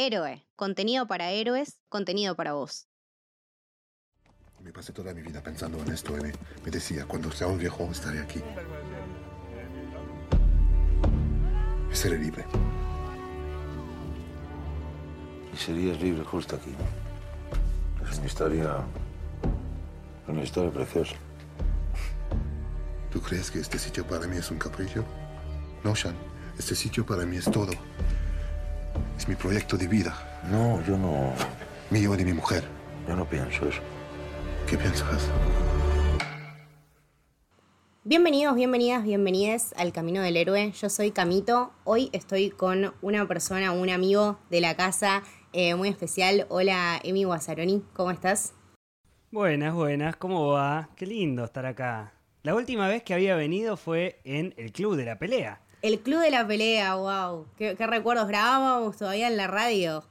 Héroe, contenido para héroes, contenido para vos. Me pasé toda mi vida pensando en esto y me, me decía, cuando sea un viejo estaré aquí. Y seré libre. Y serías libre justo aquí. Es una historia. Una historia preciosa. ¿Tú crees que este sitio para mí es un capricho? No, Sean. Este sitio para mí es todo. Es mi proyecto de vida. No, yo no. Mío y de mi mujer. Yo no pienso eso. ¿Qué piensas? Bienvenidos, bienvenidas, bienvenides al Camino del Héroe. Yo soy Camito. Hoy estoy con una persona, un amigo de la casa eh, muy especial. Hola, Emi Guazzaroni. ¿Cómo estás? Buenas, buenas. ¿Cómo va? Qué lindo estar acá. La última vez que había venido fue en el Club de la Pelea. El Club de la Pelea, wow. ¿Qué, qué recuerdos grabábamos todavía en la radio?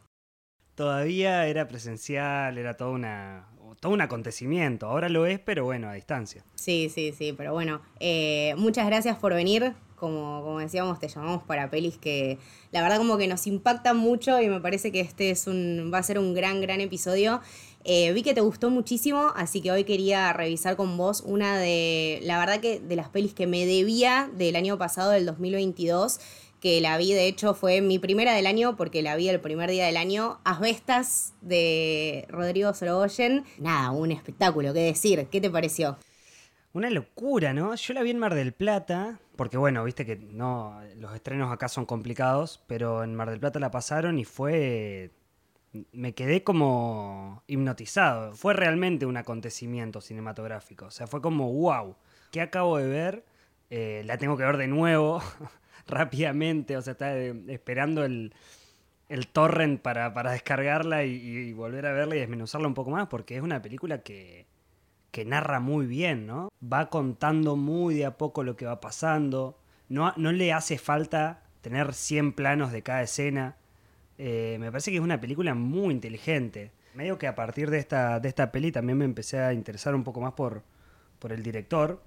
Todavía era presencial, era todo, una, todo un acontecimiento. Ahora lo es, pero bueno, a distancia. Sí, sí, sí, pero bueno, eh, muchas gracias por venir. Como, como decíamos, te llamamos para pelis que la verdad como que nos impactan mucho y me parece que este es un, va a ser un gran, gran episodio. Eh, vi que te gustó muchísimo, así que hoy quería revisar con vos una de, la verdad que de las pelis que me debía del año pasado, del 2022 que la vi, de hecho, fue mi primera del año, porque la vi el primer día del año, Asbestas de Rodrigo Sorogoyen. Nada, un espectáculo, qué decir, ¿qué te pareció? Una locura, ¿no? Yo la vi en Mar del Plata, porque bueno, viste que no, los estrenos acá son complicados, pero en Mar del Plata la pasaron y fue... Me quedé como hipnotizado. Fue realmente un acontecimiento cinematográfico. O sea, fue como, wow, ¿qué acabo de ver? Eh, la tengo que ver de nuevo. rápidamente, o sea, está eh, esperando el, el torrent para, descargarla y, y, volver a verla y desmenuzarla un poco más, porque es una película que, que narra muy bien, ¿no? Va contando muy de a poco lo que va pasando, no, no le hace falta tener 100 planos de cada escena, eh, me parece que es una película muy inteligente. Medio que a partir de esta, de esta peli también me empecé a interesar un poco más por, por el director,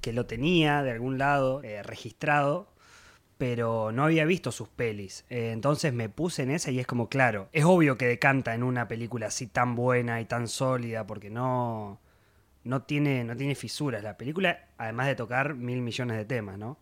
que lo tenía de algún lado eh, registrado, pero no había visto sus pelis. Eh, entonces me puse en esa y es como, claro, es obvio que decanta en una película así tan buena y tan sólida, porque no, no, tiene, no tiene fisuras la película, además de tocar mil millones de temas, ¿no?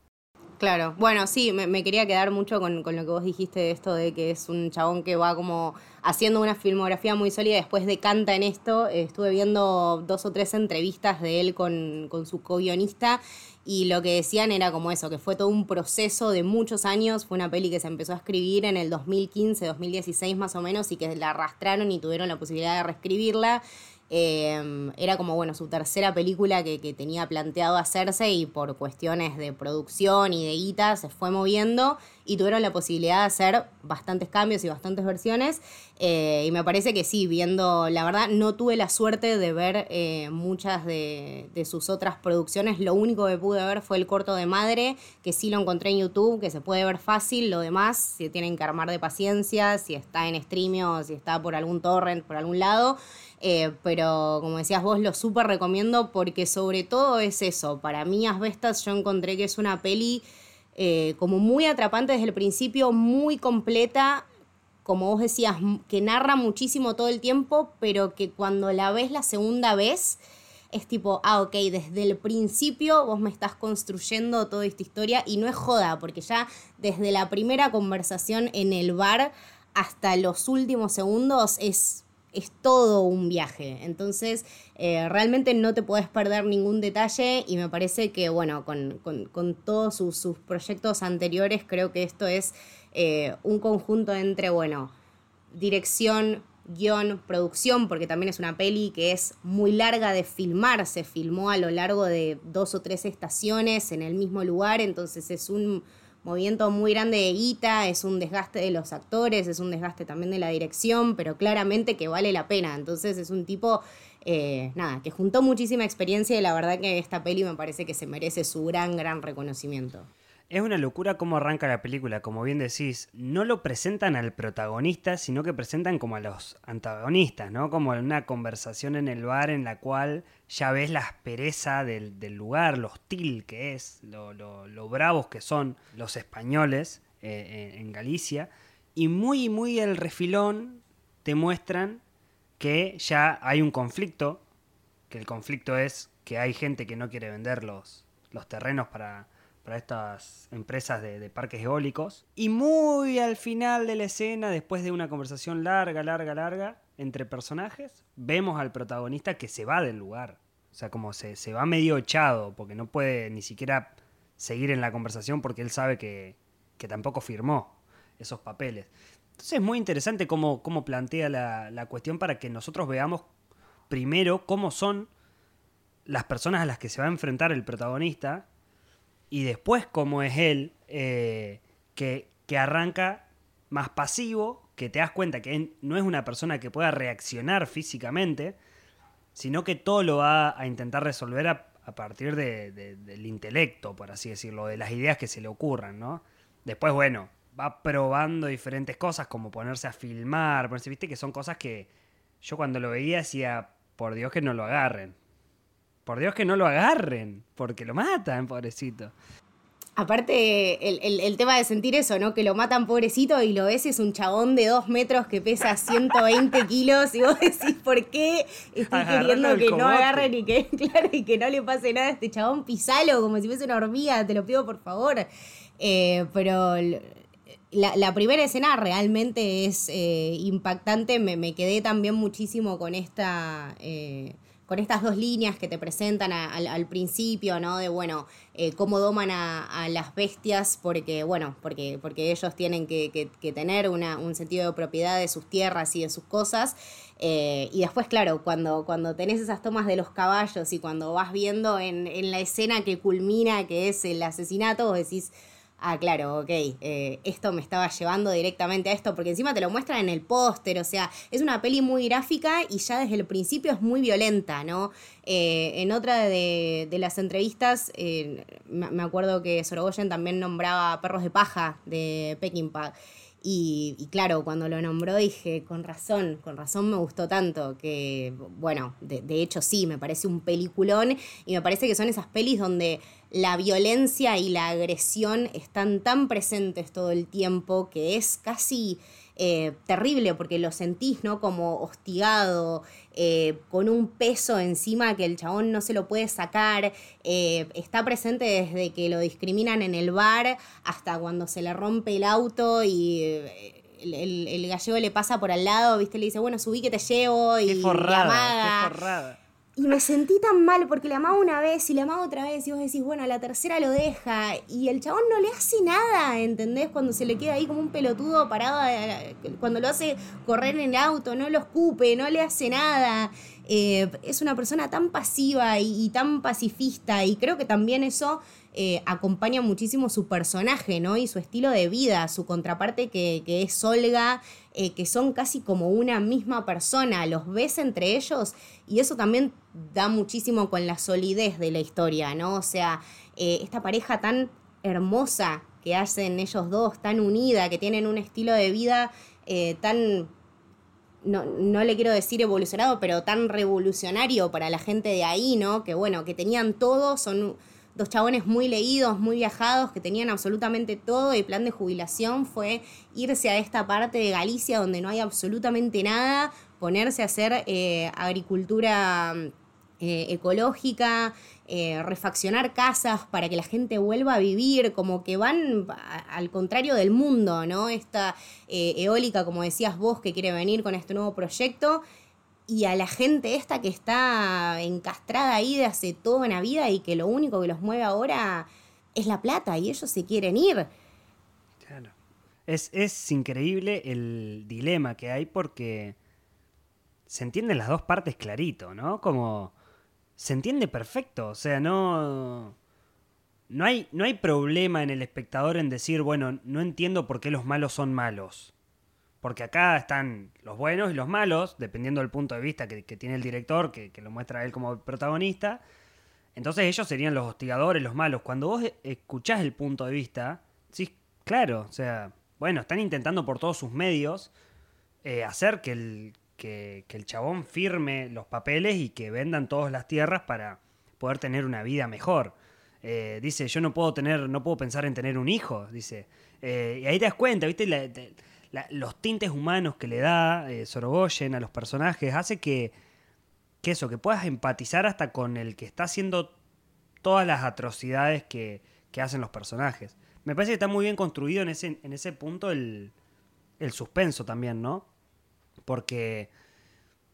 Claro, bueno, sí, me, quería quedar mucho con, con, lo que vos dijiste de esto de que es un chabón que va como haciendo una filmografía muy sólida después decanta en esto. estuve viendo dos o tres entrevistas de él con, con su co-guionista y lo que decían era como eso, que fue todo un proceso de muchos años, fue una peli que se empezó a escribir en el 2015, 2016 más o menos y que la arrastraron y tuvieron la posibilidad de reescribirla. Eh, era como, bueno, su tercera película que, que, tenía planteado hacerse y por cuestiones de producción y de guita se fue moviendo y tuvieron la posibilidad de hacer bastantes cambios y bastantes versiones. Eh, y me parece que sí, viendo, la verdad, no tuve la suerte de ver eh, muchas de, sus otras producciones. Lo único que pude ver fue el corto de Madre, que sí lo encontré en YouTube, que se puede ver fácil. Lo demás, si tienen que armar de paciencia, si está en streaming o si está por algún torrent, por algún lado. Eh, pero como decías vos, lo súper recomiendo porque sobre todo es eso. Para mí, Asbestas, yo encontré que es una peli eh, como muy atrapante desde el principio, muy completa, como vos decías, que narra muchísimo todo el tiempo, pero que cuando la ves la segunda vez es tipo, ah, ok, desde el principio vos me estás construyendo toda esta historia y no es joda, porque ya desde la primera conversación en el bar hasta los últimos segundos es es todo un viaje. Entonces, eh, realmente no te puedes perder ningún detalle y me parece que, bueno, con, con, con todos sus, sus, proyectos anteriores, creo que esto es eh, un conjunto entre, bueno, dirección, guion, producción, porque también es una peli que es muy larga de filmar, se filmó a lo largo de dos o tres estaciones en el mismo lugar, entonces es un movimiento muy grande de guita, es un desgaste de los actores, es un desgaste también de la dirección, pero claramente que vale la pena. Entonces es un tipo, eh, nada, que juntó muchísima experiencia y la verdad que esta peli me parece que se merece su gran, gran reconocimiento. Es una locura cómo arranca la película, como bien decís, no lo presentan al protagonista, sino que presentan como a los antagonistas, ¿no? Como una conversación en el bar en la cual ya ves la aspereza del, lugar, lo hostil que es, lo, bravos que son los españoles eh, en Galicia. Y muy, muy al refilón te muestran que ya hay un conflicto, que el conflicto es que hay gente que no quiere vender los, los terrenos para, para estas empresas de, parques eólicos. Y muy al final de la escena, después de una conversación larga, larga, larga entre personajes, vemos al protagonista que se va del lugar. O sea, como se, se va medio echado, porque no puede ni siquiera seguir en la conversación porque él sabe que, que tampoco firmó esos papeles. Entonces es muy interesante cómo, cómo plantea la, la cuestión para que nosotros veamos primero cómo son las personas a las que se va a enfrentar el protagonista y después cómo es él eh, que, que arranca más pasivo, que te das cuenta que no es una persona que pueda reaccionar físicamente, sino que todo lo va a intentar resolver a, partir de- de- del intelecto, por así decirlo, de las ideas que se le ocurran, ¿no? Después, bueno, va probando diferentes cosas, como ponerse a filmar, ponerse, viste, que son cosas que yo cuando lo veía decía, por Dios que no lo agarren. Por Dios que no lo agarren, porque lo matan, pobrecito. Aparte, el, el- el tema de sentir eso, ¿no? Que lo matan pobrecito y lo ves, es un chabón de dos metros que pesa 120 kilos y vos decís, ¿por qué estoy Agarralo queriendo que no agarren y que, claro, y que no le pase nada a este chabón? Pisalo como si fuese una hormiga, te lo pido por favor. Eh, pero la, la primera escena realmente es eh, impactante. Me, me quedé también muchísimo con esta. eh, con estas dos líneas que te presentan al, principio, ¿no? De bueno, eh, cómo doman a, las bestias, porque, bueno, porque, porque ellos tienen que, tener un sentido de propiedad de sus tierras y de sus cosas. Eh, y después, claro, cuando, cuando tenés esas tomas de los caballos y cuando vas viendo en, en la escena que culmina, que es el asesinato, vos decís, ah, claro, ok, eh, esto me estaba llevando directamente a esto, porque encima te lo muestran en el póster, o sea, es una peli muy gráfica y ya desde el principio es muy violenta, ¿no? Eh, en otra de, de las entrevistas, me me acuerdo que Sorogoyen también nombraba Perros de Paja de Peckinpah. Y, y claro, cuando lo nombró dije, con razón, con razón me gustó tanto, que bueno, de, de hecho sí, me parece un peliculón y me parece que son esas pelis donde la violencia y la agresión están tan presentes todo el tiempo que es casi eh, terrible porque lo sentís, ¿no? Como hostigado, eh, con un peso encima que el chabón no se lo puede sacar, eh, está presente desde que lo discriminan en el bar hasta cuando se le rompe el auto y... eh, el, el- el gallego le pasa por al lado, ¿viste? Le dice, bueno, subí que te llevo y Qué forrada, qué forrada. Y me sentí tan mal porque le amaba una vez y le amaba otra vez y vos decís, bueno, la tercera lo deja y el chabón no le hace nada, ¿entendés? Cuando se le queda ahí como un pelotudo parado, eh, cuando lo hace correr en el auto, no lo escupe, no le hace nada. Eh, es una persona tan pasiva y tan pacifista y creo que también eso eh, acompaña muchísimo su personaje, ¿no? Y su estilo de vida, su contraparte que, es Olga, eh, que son casi como una misma persona, los ves entre ellos y eso también da muchísimo con la solidez de la historia, ¿no? O sea, eh, esta pareja tan hermosa que hacen ellos dos, tan unida, que tienen un estilo de vida tan no, no le quiero decir evolucionado, pero tan revolucionario para la gente de ahí, ¿no? Que bueno, que tenían todo, son dos chabones muy leídos, muy viajados, que tenían absolutamente todo y plan de jubilación fue irse a esta parte de Galicia donde no hay absolutamente nada, ponerse a hacer eh, agricultura eh, ecológica, eh, refaccionar casas para que la gente vuelva a vivir, como que van al contrario del mundo, ¿no? Esta eh, eólica, como decías vos, que quiere venir con este nuevo proyecto, y a la gente esta que está encastrada ahí de hace toda una vida y que lo único que los mueve ahora es la plata y ellos se quieren ir. Claro. Es, es increíble el dilema que hay porque se entienden las dos partes clarito, ¿no? Como se entiende perfecto, o sea, no no hay no hay problema en el espectador en decir, bueno, no entiendo por qué los malos son malos. Porque acá están los buenos y los malos, dependiendo del punto de vista que, tiene el director, que, lo muestra él como protagonista. Entonces ellos serían los hostigadores, los malos. Cuando vos escuchás el punto de vista, sí, claro, o sea, bueno, están intentando por todos sus medios eh, hacer que el, que, el chabón firme los papeles y que vendan todas las tierras para poder tener una vida mejor. Eh, dice, yo no puedo tener, no puedo pensar en tener un hijo, dice. Eh, y ahí te das cuenta, ¿viste? La, los tintes humanos que le da eh, Sorogoyen a los personajes hace que, que eso, que puedas empatizar hasta con el que está haciendo todas las atrocidades que, que hacen los personajes. Me parece que está muy bien construido en ese, en ese punto el, el suspenso también, ¿no? Porque,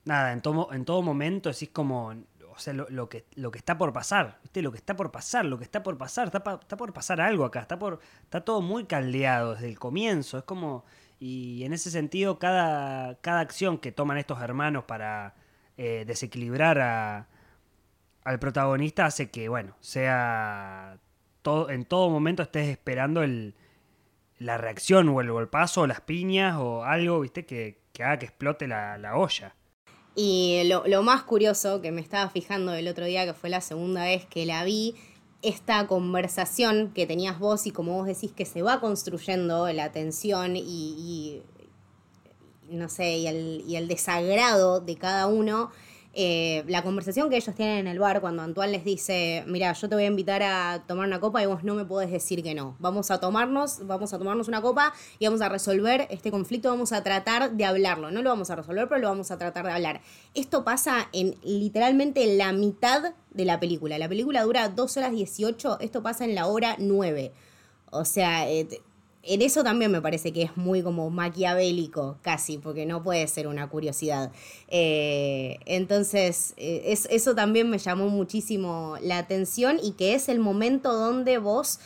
nada, en todo, en todo momento es como, o sea, lo, que, lo que está por pasar, ¿viste? Lo que está por pasar, lo que está por pasar, está, está por pasar algo acá, está, por, está todo muy caldeado desde el comienzo, es como, y en ese sentido, cada, cada acción que toman estos hermanos para eh, desequilibrar a, al protagonista hace que, bueno, sea todo, en todo momento estés esperando el, la reacción o el golpazo o las piñas o algo, viste, que, haga que explote la, olla. Y lo, lo, más curioso que me estaba fijando el otro día, que fue la segunda vez que la vi, esta conversación que tenías vos y como vos decís que se va construyendo la tensión y, no sé, y el, y el desagrado de cada uno eh, la conversación que ellos tienen en el bar cuando Antoine les dice, mira, yo te voy a invitar a tomar una copa y vos no me podés decir que no. Vamos a tomarnos, vamos a tomarnos una copa y vamos a resolver este conflicto, vamos a tratar de hablarlo. No lo vamos a resolver, pero lo vamos a tratar de hablar. Esto pasa en literalmente la mitad de la película. La película dura 2 horas 18, esto pasa en la hora 9. O sea, eh, en eso también me parece que es muy como maquiavélico, casi, porque no puede ser una curiosidad. Eh, entonces, eh, eso también me llamó muchísimo la atención y que es el momento donde vos,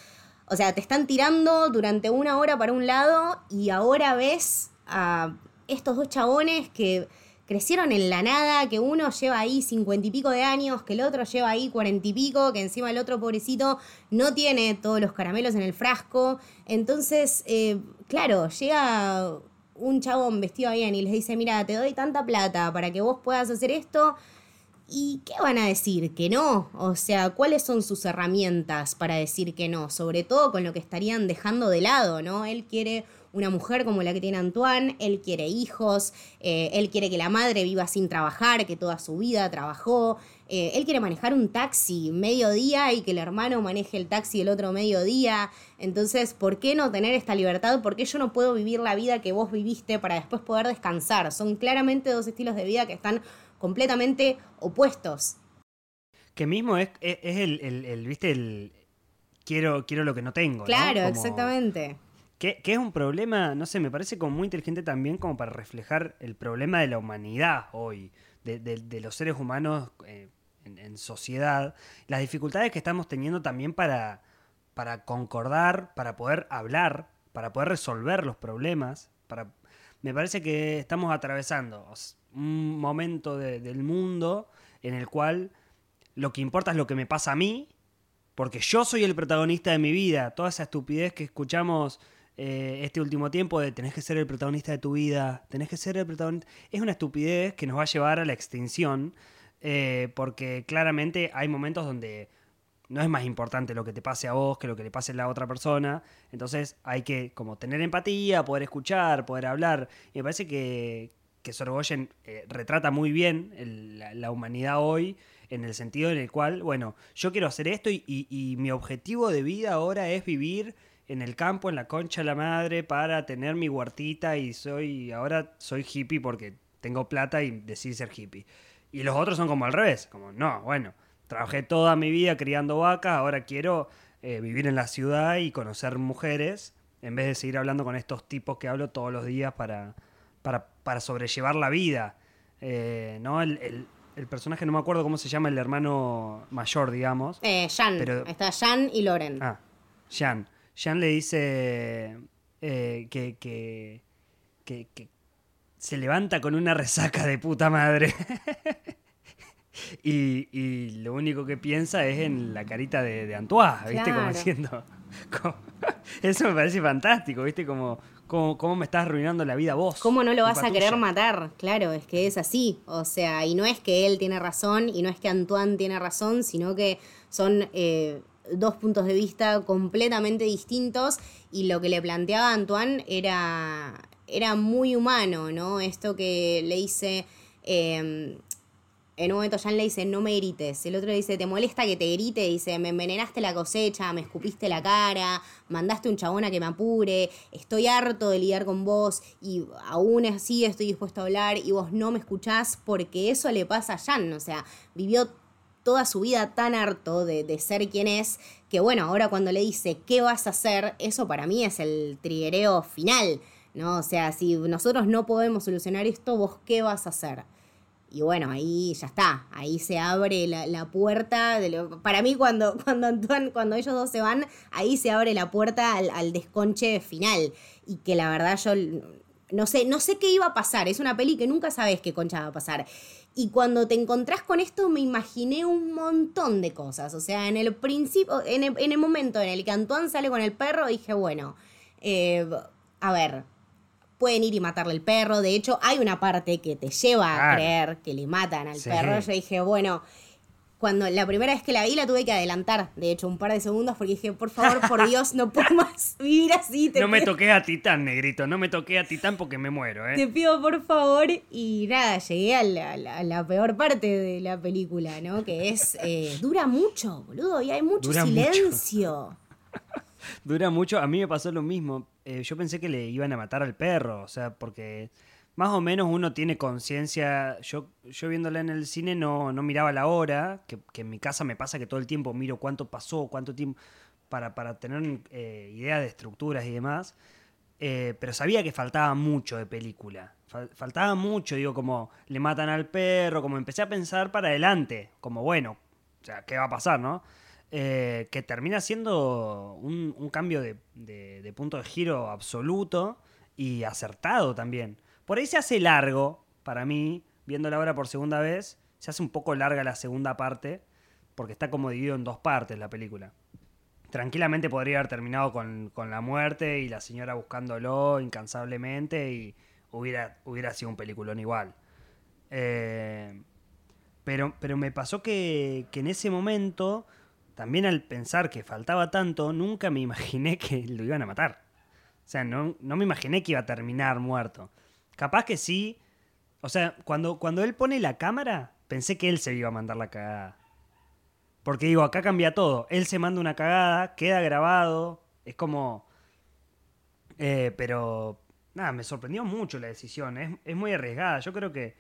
o sea, te están tirando durante una hora para un lado y ahora ves a estos dos chabones que crecieron en la nada, que uno lleva ahí cincuenta y pico de años, que el otro lleva ahí cuarenta y pico, que encima el otro pobrecito no tiene todos los caramelos en el frasco. Entonces, eh, claro, llega un chabón vestido bien y les dice, mira, te doy tanta plata para que vos puedas hacer esto. ¿Y qué van a decir? Que no. O sea, ¿cuáles son sus herramientas para decir que no? Sobre todo con lo que estarían dejando de lado, ¿no? Él quiere una mujer como la que tiene Antoine, él quiere hijos, eh, él quiere que la madre viva sin trabajar, que toda su vida trabajó, eh, él quiere manejar un taxi mediodía y que el hermano maneje el taxi el otro mediodía. Entonces, ¿por qué no tener esta libertad? ¿Por qué yo no puedo vivir la vida que vos viviste para después poder descansar? Son claramente dos estilos de vida que están completamente opuestos. Que mismo es, es, el, viste, el quiero, quiero lo que no tengo. Claro, exactamente. Que, es un problema, no sé, me parece como muy inteligente también como para reflejar el problema de la humanidad hoy, de, los seres humanos eh, en, sociedad, las dificultades que estamos teniendo también para, para concordar, para poder hablar, para poder resolver los problemas. Me parece que estamos atravesando un momento del mundo en el cual lo que importa es lo que me pasa a mí, porque yo soy el protagonista de mi vida. Toda esa estupidez que escuchamos eh, este último tiempo de tenés que ser el protagonista de tu vida, tenés que ser el protagonista, es una estupidez que nos va a llevar a la extinción, eh, porque claramente hay momentos donde no es más importante lo que te pase a vos que lo que le pase a la otra persona, entonces hay que como tener empatía, poder escuchar, poder hablar, y me parece que, que Sorgoyen eh, retrata muy bien la, humanidad hoy, en el sentido en el cual, bueno, yo quiero hacer esto y mi objetivo de vida ahora es vivir en el campo, en la concha de la madre, para tener mi huertita y soy, ahora soy hippie porque tengo plata y decidí ser hippie. Y los otros son como al revés, como no, bueno, trabajé toda mi vida criando vacas, ahora quiero eh, vivir en la ciudad y conocer mujeres, en vez de seguir hablando con estos tipos que hablo todos los días para, para, sobrellevar la vida. Eh, ¿no? El, personaje, no me acuerdo cómo se llama el hermano mayor, digamos. Eh, Jan. Está Jan y Loren. Ah, Jan. Jan le dice eh, que, que, se levanta con una resaca de puta madre. y, lo único que piensa es en la carita de, de Antoine, ¿viste? Como diciendo. eso me parece fantástico, ¿viste? Como, ¿Cómo, me estás arruinando la vida vos? ¿Cómo no lo vas a querer matar? Claro, es que es así. O sea, y no es que él tiene razón y no es que Antoine tiene razón, sino que son eh, dos puntos de vista completamente distintos y lo que le planteaba Antoine era, era muy humano, ¿no? Esto que le dice, em, en un momento Jan le dice, no me grites. El otro dice, ¿te molesta que te grite? Dice, me envenenaste la cosecha, me escupiste la cara, mandaste un chabón a que me apure, estoy harto de lidiar con vos y aún así estoy dispuesto a hablar y vos no me escuchás porque eso le pasa a Jan. O sea, vivió toda su vida tan harto de, de, ser quien es, que bueno, ahora cuando le dice, ¿qué vas a hacer? Eso para mí es el triguereo final, ¿no? O sea, si nosotros no podemos solucionar esto, ¿vos qué vas a hacer? Y bueno, ahí ya está, ahí se abre la, puerta. De lo, para mí, cuando, cuando, cuando ellos dos se van, ahí se abre la puerta al, desconche final. Y que la verdad yo no sé, no sé qué iba a pasar. Es una peli que nunca sabes qué concha va a pasar. Y cuando te encontrás con esto, me imaginé un montón de cosas. O sea, en el principio, en el, momento en el que Antoine sale con el perro, dije, bueno, eh, a ver, pueden ir y matarle el perro. De hecho, hay una parte que te lleva a creer que le matan al perro. Yo dije, bueno, cuando la primera vez que la vi la tuve que adelantar, de hecho, un par de segundos, porque dije, por favor, por Dios, no puedo más vivir así. no me toqué a Titán, negrito, no me toqué a Titán porque me muero, ¿eh? Te pido, por favor, y nada, llegué a la, peor parte de la película, ¿no? Que es, eh, dura mucho, boludo, y hay mucho silencio. dura mucho, a mí me pasó lo mismo eh, yo pensé que le iban a matar al perro, o sea, porque más o menos uno tiene conciencia, yo, yo viéndola en el cine no, no miraba la hora, que, en mi casa me pasa que todo el tiempo miro cuánto pasó, cuánto tiempo, para, para tener eh, idea de estructuras y demás, eh, pero sabía que faltaba mucho de película, faltaba mucho, digo, como le matan al perro, como empecé a pensar para adelante, como bueno, o sea, ¿qué va a pasar, no? Eh, que termina siendo un, cambio de, punto de giro absoluto y acertado también. Por ahí se hace largo, para mí, viendo la obra por segunda vez, se hace un poco larga la segunda parte, porque está como dividido en dos partes la película. Tranquilamente podría haber terminado con, la muerte y la señora buscándolo incansablemente y hubiera, sido un peliculón igual. Eh, pero, me pasó que, en ese momento también al pensar que faltaba tanto, nunca me imaginé que lo iban a matar. O sea, no me imaginé que iba a terminar muerto. Capaz que sí. O sea, cuando, cuando él pone la cámara, pensé que él se iba a mandar la cagada. Porque digo, acá cambia todo. Él se manda una cagada, queda grabado. Es como... Eh, pero... Nada, me sorprendió mucho la decisión. Es, es muy arriesgada. Yo creo que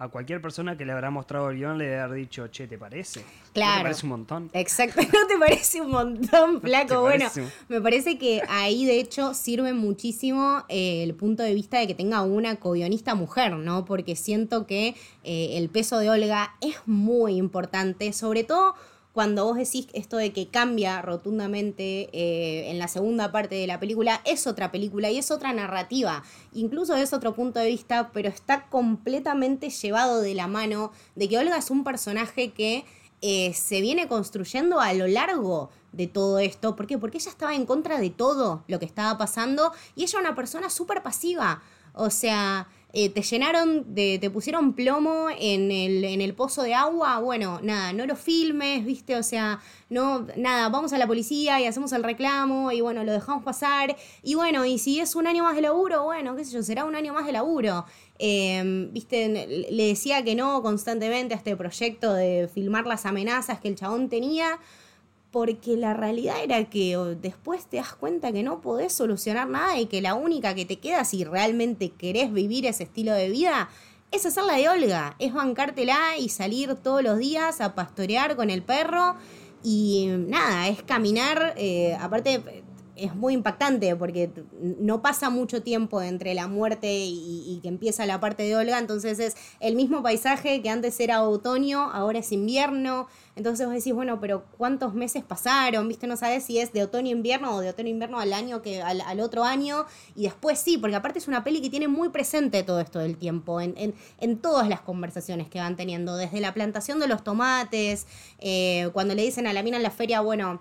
a cualquier persona que le habrá mostrado el guion le debe haber dicho, che, ¿te parece? Claro. ¿No te parece un montón? Exacto, ¿no te parece un montón, flaco? bueno, me parece que ahí de hecho sirve muchísimo eh, el punto de vista de que tenga una co-guionista mujer, ¿no? Porque siento que eh, el peso de Olga es muy importante, sobre todo cuando vos decís esto de que cambia rotundamente eh, en la segunda parte de la película, es otra película y es otra narrativa. Incluso es otro punto de vista, pero está completamente llevado de la mano de que Olga es un personaje que eh, se viene construyendo a lo largo de todo esto. ¿Por qué? Porque ella estaba en contra de todo lo que estaba pasando y ella era una persona súper pasiva. O sea, eh, te llenaron, de, te pusieron plomo en el, en el pozo de agua, bueno, nada, no lo filmes, viste, o sea, no, nada, vamos a la policía y hacemos el reclamo y bueno, lo dejamos pasar. Y bueno, y si es un año más de laburo, bueno, qué sé yo, será un año más de laburo. Em, viste, le decía que no constantemente a este proyecto de filmar las amenazas que el chabón tenía porque la realidad era que después te das cuenta que no podés solucionar nada y que la única que te queda si realmente querés vivir ese estilo de vida es hacer la de Olga, es bancártela y salir todos los días a pastorear con el perro y nada, es caminar, eh, aparte es muy impactante porque no pasa mucho tiempo entre la muerte y, que empieza la parte de Olga, entonces es el mismo paisaje que antes era otoño, ahora es invierno, entonces vos decís, bueno, pero ¿cuántos meses pasaron? ¿Viste? No sabes si es de otoño-invierno o de otoño-invierno al año que al, otro año, y después sí, porque aparte es una peli que tiene muy presente todo esto del tiempo, en, en, todas las conversaciones que van teniendo, desde la plantación de los tomates, eh, cuando le dicen a la mina en la feria, bueno,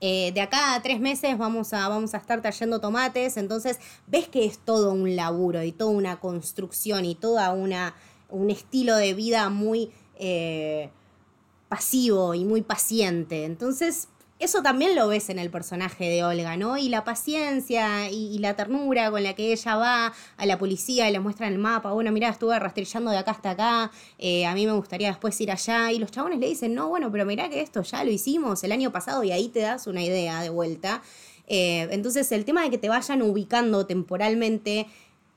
eh, de acá a tres meses vamos a, vamos a estar trayendo tomates, entonces ves que es todo un laburo y toda una construcción y toda una un estilo de vida muy eh, pasivo y muy paciente. Entonces, eso también lo ves en el personaje de Olga, ¿no? Y la paciencia y, la ternura con la que ella va a la policía y le muestra el mapa, bueno, mira, estuve rastrillando de acá hasta acá, eh, a mí me gustaría después ir allá, y los chabones le dicen, no, bueno, pero mira que esto ya lo hicimos el año pasado y ahí te das una idea de vuelta. Eh, entonces el tema de que te vayan ubicando temporalmente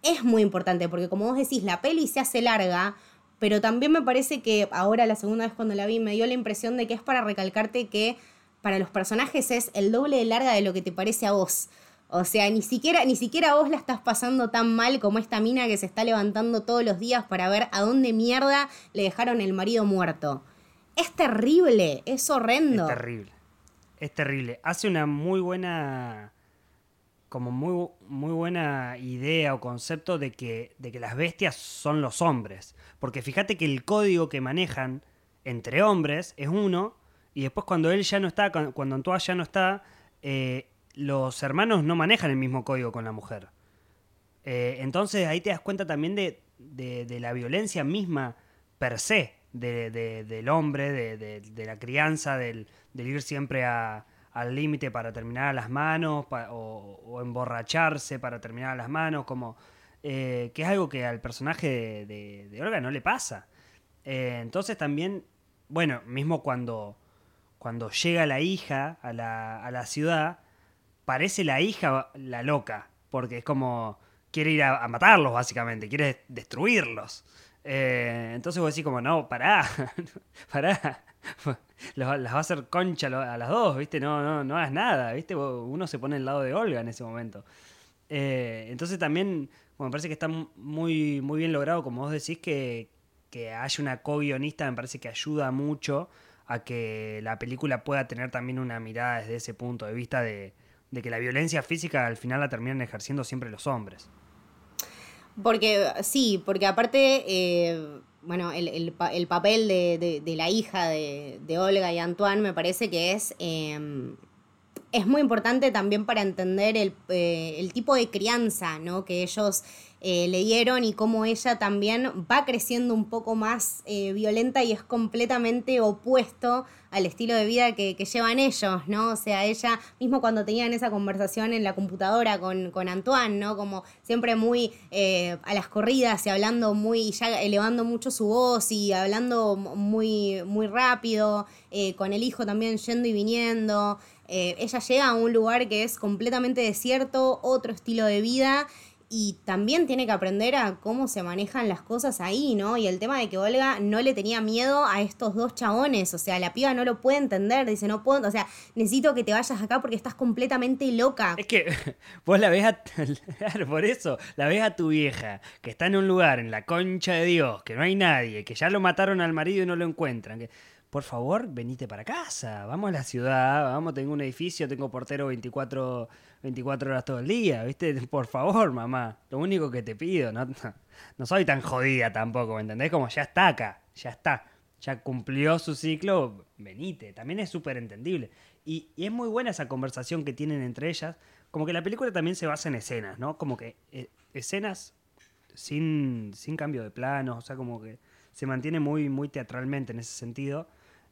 es muy importante, porque como vos decís, la peli se hace larga, pero también me parece que ahora la segunda vez cuando la vi me dio la impresión de que es para recalcarte que para los personajes es el doble de larga de lo que te parece a vos. O sea, ni siquiera, ni siquiera vos la estás pasando tan mal como esta mina que se está levantando todos los días para ver a dónde mierda le dejaron el marido muerto. Es terrible, es horrendo. Es terrible. Es terrible. Hace una muy buena. como muy, muy buena idea o concepto de que, de que las bestias son los hombres. Porque fíjate que el código que manejan entre hombres es uno y después cuando él ya no está, cuando Antoine ya no está, eh, los hermanos no manejan el mismo código con la mujer. Eh, entonces ahí te das cuenta también de, la violencia misma per se del hombre, de, la crianza, del, ir siempre al límite para terminar a las manos o, emborracharse para terminar a las manos, como eh, que es algo que al personaje de, Olga no le pasa. entonces también, bueno, mismo cuando cuando llega la hija a la, a la ciudad, parece la hija la loca, porque es como quiere ir a, matarlos básicamente, quiere destruirlos. Eh, entonces vos decís como, no, pará, pará, las va a hacer concha a las dos, ¿viste? No, no, no hagas nada, ¿viste? Uno se pone al lado de Olga en ese momento. Eh, entonces también, me parece que está muy, muy bien logrado, como vos decís, que, que haya una co-guionista, me parece que ayuda mucho a que la película pueda tener también una mirada desde ese punto de vista de, que la violencia física al final la terminan ejerciendo siempre los hombres. Porque sí, porque aparte, eh, bueno, el, papel de, la hija de, Olga y Antoine me parece que es, em, es muy importante también para entender el, eh, el tipo de crianza ¿no? que ellos eh, le dieron y cómo ella también va creciendo un poco más eh, violenta y es completamente opuesto al estilo de vida que, llevan ellos, ¿no? O sea, ella, mismo cuando tenían esa conversación en la computadora con, con Antoine, ¿no? Como siempre muy eh, a las corridas y hablando muy, ya elevando mucho su voz y hablando muy, muy rápido, con el hijo también yendo y viniendo. ella llega a un lugar que es completamente desierto, otro estilo de vida y también tiene que aprender a cómo se manejan las cosas ahí, ¿no? Y el tema de que Olga no le tenía miedo a estos dos chabones, o sea, la piba no lo puede entender, dice, no puedo, o sea, necesito que te vayas acá porque estás completamente loca. Es que vos la ves a, por eso, la ves a tu vieja, que está en un lugar, en la concha de Dios, que no hay nadie, que ya lo mataron al marido y no lo encuentran, que por favor, venite para casa, vamos a la ciudad, vamos, tengo un edificio, tengo portero 24, 24 horas todo el día, ¿viste? Por favor, mamá, lo único que te pido, no, no soy tan jodida tampoco, ¿me entendés? Como ya está acá, ya está, ya cumplió su ciclo, venite, también es súper entendible. Y, es muy buena esa conversación que tienen entre ellas, como que la película también se basa en escenas, ¿no? Como que eh, escenas sin, sin cambio de planos, o sea, como que se mantiene muy, muy teatralmente en ese sentido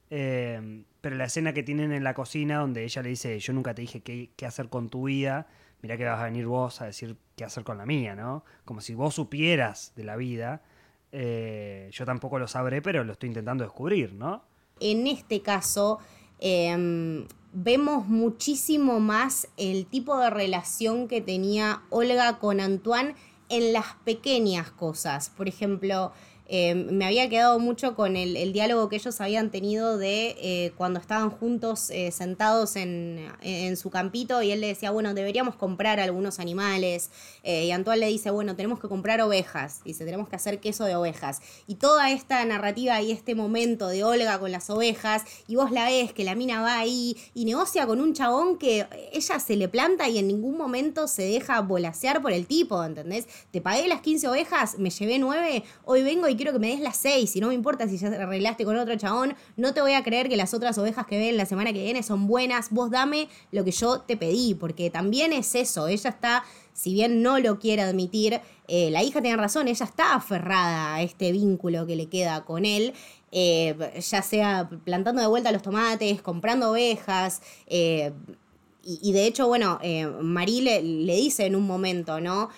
eh, pero la escena que tienen en la cocina, donde ella le dice, yo nunca te dije qué, hacer con tu vida, mira que vas a venir vos a decir qué hacer con la mía, ¿no? Como si vos supieras de la vida, eh, yo tampoco lo sabré, pero lo estoy intentando descubrir, ¿no? En este caso, em, vemos muchísimo más el tipo de relación que tenía Olga con Antoine en las pequeñas cosas. Por ejemplo, eh, me había quedado mucho con el, diálogo que ellos habían tenido de eh, cuando estaban juntos eh, sentados en, su campito y él le decía, bueno, deberíamos comprar algunos animales. y Antoine le dice, bueno, tenemos que comprar ovejas. Dice, tenemos que hacer queso de ovejas. Y toda esta narrativa y este momento de Olga con las ovejas, y vos la ves que la mina va ahí y negocia con un chabón que ella se le planta y en ningún momento se deja volasear por el tipo, ¿entendés? Te pagué las 15 ovejas, me llevé 9, hoy vengo y quiero que me des las seis, y no me importa si ya arreglaste con otro chabón, no te voy a creer que las otras ovejas que ven la semana que viene son buenas, vos dame lo que yo te pedí, porque también es eso, ella está, si bien no lo quiere admitir, eh, la hija tiene razón, ella está aferrada a este vínculo que le queda con él, eh, ya sea plantando de vuelta los tomates, comprando ovejas, eh, y, de hecho, bueno, eh, le, dice en un momento, ¿no?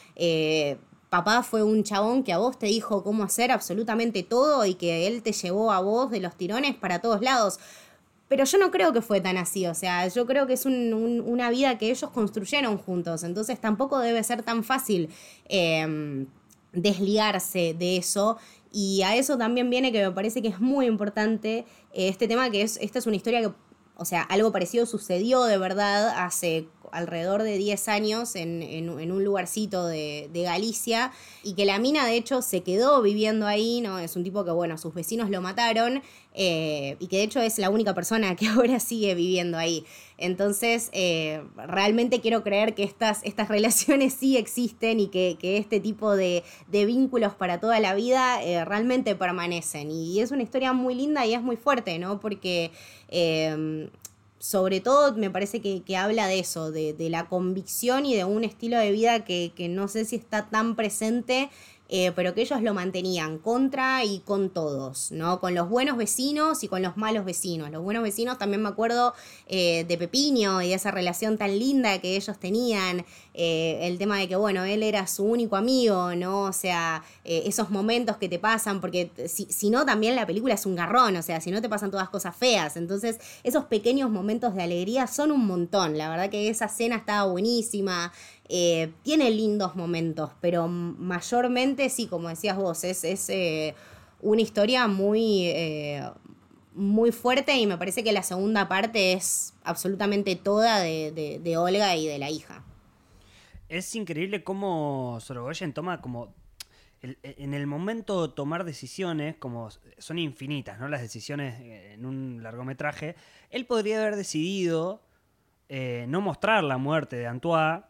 Papá fue un chabón que a vos te dijo cómo hacer absolutamente todo y que él te llevó a vos de los tirones para todos lados. Pero yo no creo que fue tan así, o sea, yo creo que es una vida que ellos construyeron juntos, entonces tampoco debe ser tan fácil em, desligarse de eso. Y a eso también viene que me parece que es muy importante eh, este tema, que es, esta es una historia que o sea, algo parecido sucedió de verdad hace alrededor de 10 años en, un lugarcito de, Galicia y que la mina de hecho se quedó viviendo ahí, ¿no? Es un tipo que, bueno, sus vecinos lo mataron eh, y que de hecho es la única persona que ahora sigue viviendo ahí. Entonces, eh, realmente quiero creer que estas, estas relaciones sí existen y que, este tipo de, vínculos para toda la vida eh, realmente permanecen. Y, es una historia muy linda y es muy fuerte, ¿no? Porque sobre todo me parece que, habla de eso, de, la convicción y de un estilo de vida que, que no sé si está tan presente eh, pero que ellos lo mantenían contra y con todos, ¿no? Con los buenos vecinos y con los malos vecinos. Los buenos vecinos también me acuerdo eh, de Pepiño y esa relación tan linda que ellos tenían, eh, el tema de que, bueno, él era su único amigo, ¿no? O sea, esos momentos que te pasan, porque si, si no, también la película es un garrón, o sea, si no te pasan todas cosas feas. Entonces, esos pequeños momentos de alegría son un montón. La verdad que esa escena estaba buenísima. Eh, tiene lindos momentos, pero mayormente sí, como decías vos, es, eh, una historia muy, eh, muy fuerte y me parece que la segunda parte es absolutamente toda de, Olga y de la hija. Es increíble cómo Sorogoyen toma como en el momento tomar decisiones, como son infinitas, ¿no? Las decisiones en un largometraje, él podría haber decidido no mostrar la muerte de Antoine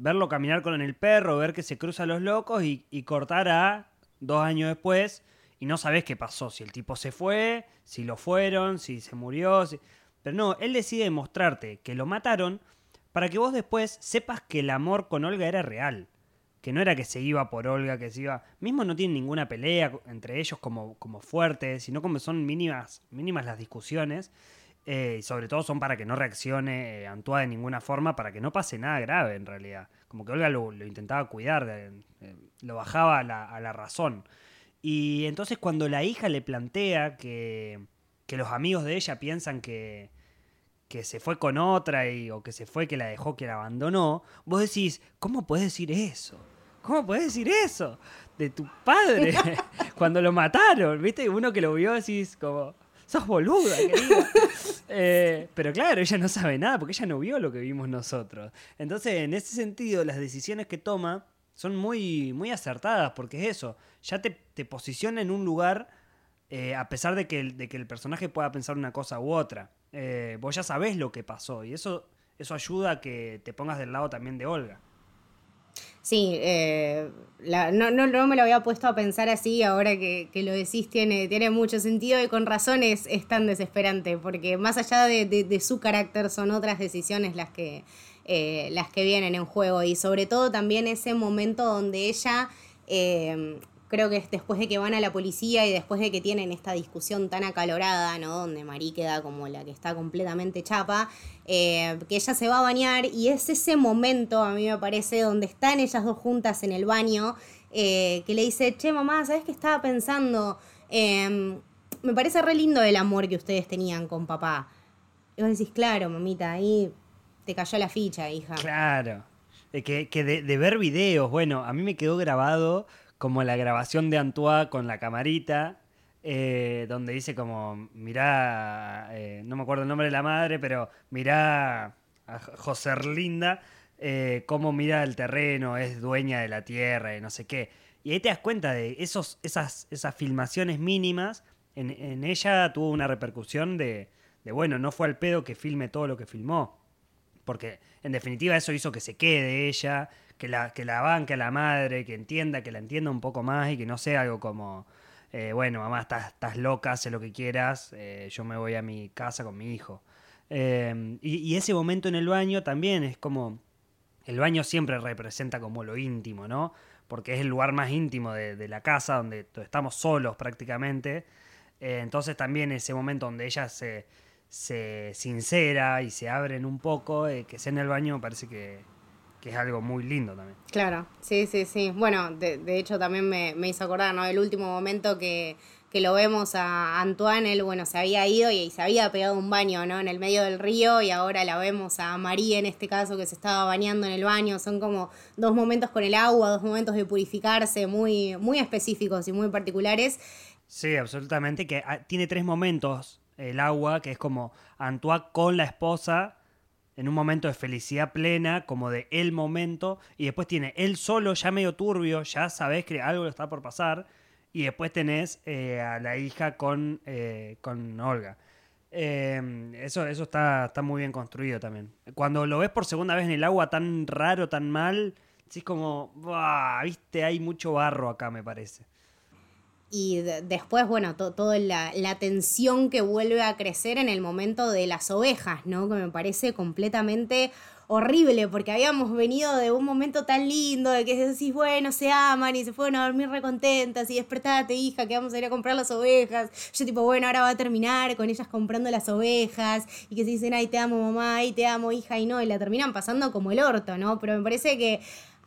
verlo caminar con el perro, ver que se cruzan los locos y, cortar a dos años después y no sabes qué pasó, si el tipo se fue, si lo fueron, si se murió. Pero no, él decide mostrarte que lo mataron para que vos después sepas que el amor con Olga era real. Que no era que se iba por Olga, que se iba. Mismo no tiene ninguna pelea entre ellos como, como fuerte, sino como son mínimas, mínimas las discusiones. Eh, y sobre todo son para que no reaccione eh, de ninguna forma, para que no pase nada grave en realidad. Como que Olga lo, intentaba cuidar, lo bajaba a la, razón. Y entonces cuando la hija le plantea que, que los amigos de ella piensan que, que se fue con otra y, o que se fue, que la dejó, que la abandonó, vos decís, ¿cómo puedes decir eso? ¿Cómo puedes decir eso? De tu padre, cuando lo mataron, ¿viste? Uno que lo vio decís como, sos boluda, querida. Eh, pero claro, ella no sabe nada porque ella no vio lo que vimos nosotros. Entonces, en ese sentido, las decisiones que toma son muy, muy acertadas porque es eso, ya te, posiciona en un lugar eh, a pesar de que, el, de que el personaje pueda pensar una cosa u otra. Eh, vos ya sabés lo que pasó y eso, eso ayuda a que te pongas del lado también de Olga. Sí, eh, no, no, me lo había puesto a pensar así, ahora que, lo decís tiene, tiene mucho sentido y con razón es, tan desesperante, porque más allá de, su carácter son otras decisiones las que, eh, las que vienen en juego y sobre todo también ese momento donde ella eh, creo que es después de que van a la policía y después de que tienen esta discusión tan acalorada, ¿no? Donde Marí queda como la que está completamente chapa, eh, que ella se va a bañar y es ese momento, a mí me parece, donde están ellas dos juntas en el baño, eh, que le dice, che, mamá, ¿sabes qué estaba pensando? Em, me parece re lindo el amor que ustedes tenían con papá. Y vos decís, claro, mamita, ahí te cayó la ficha, hija. Claro. Que, que de, de ver videos, bueno, a mí me quedó grabado como la grabación de Antoine con la camarita, eh, donde dice como, mirá, eh, no me acuerdo el nombre de la madre, pero mirá a José Linda, eh, cómo mira el terreno, es dueña de la tierra y no sé qué. Y ahí te das cuenta de esos, esas, esas filmaciones mínimas, en, ella tuvo una repercusión de, de, bueno, no fue al pedo que filme todo lo que filmó. Porque en definitiva eso hizo que se quede ella, que la, que la banque a la madre, que entienda, que la entienda un poco más y que no sea algo como eh, bueno, mamá, estás, estás loca, haz lo que quieras, eh, yo me voy a mi casa con mi hijo. Eh, y, ese momento en el baño también es como, el baño siempre representa como lo íntimo, ¿no? Porque es el lugar más íntimo de, la casa, donde estamos solos prácticamente. Eh, entonces también ese momento donde ella se, se sincera y se abren un poco, que sea en el baño, me parece que, que es algo muy lindo también. Claro, sí, sí, sí. Bueno, de, de hecho también me, me hizo acordar, ¿no? El último momento que, que lo vemos a Antoine, él, bueno, se había ido y, y se había pegado un baño, ¿no? En el medio del río y ahora la vemos a María en este caso que se estaba bañando en el baño. Son como dos momentos con el agua, dos momentos de purificarse muy, muy específicos y muy particulares. Sí, absolutamente, que ah, tiene tres momentos el agua, que es como Antoine con la esposa en un momento de felicidad plena, como de el momento, y después tiene él solo, ya medio turbio, ya sabes que algo está por pasar, y después tenés eh, a la hija con, eh, con Olga. Eh, eso eso está, está muy bien construido también. Cuando lo ves por segunda vez en el agua tan raro, tan mal, sí es como, "Buah, viste, hay mucho barro acá, me parece. Y de- después, bueno, to- toda la, la tensión que vuelve a crecer en el momento de las ovejas, ¿no? Que me parece completamente horrible, porque habíamos venido de un momento tan lindo, de que decís, bueno, se aman y se fueron a dormir recontentas y despertate, hija, que vamos a ir a comprar las ovejas. Yo tipo, bueno, ahora va a terminar con ellas comprando las ovejas y que se dicen, ay, te amo mamá, ay, te amo hija, y no, y la terminan pasando como el orto, ¿no? Pero me parece que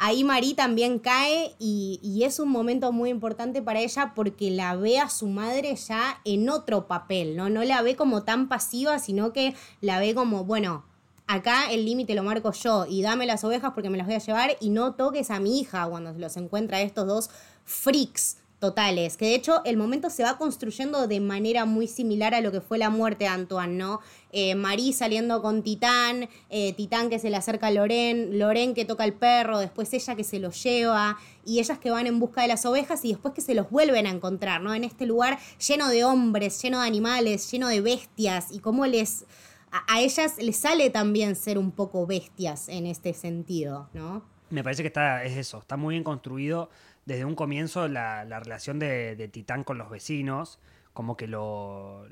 ahí Marí también cae y, y es un momento muy importante para ella porque la ve a su madre ya en otro papel, ¿no? No la ve como tan pasiva, sino que la ve como, bueno, acá el límite lo marco yo y dame las ovejas porque me las voy a llevar y no toques a mi hija cuando los encuentra estos dos freaks totales, que de hecho el momento se va construyendo de manera muy similar a lo que fue la muerte de Antoine, ¿no? Eh, Marí saliendo con Titán, eh, Titán que se le acerca a Loren, Loren que toca al perro, después ella que se lo lleva, y ellas que van en busca de las ovejas y después que se los vuelven a encontrar, ¿no? En este lugar lleno de hombres, lleno de animales, lleno de bestias, y cómo les... A, a ellas les sale también ser un poco bestias en este sentido, ¿no? Me parece que está, es eso, está muy bien construido desde un comienzo la, la relación de, de Titán con los vecinos, como que lo,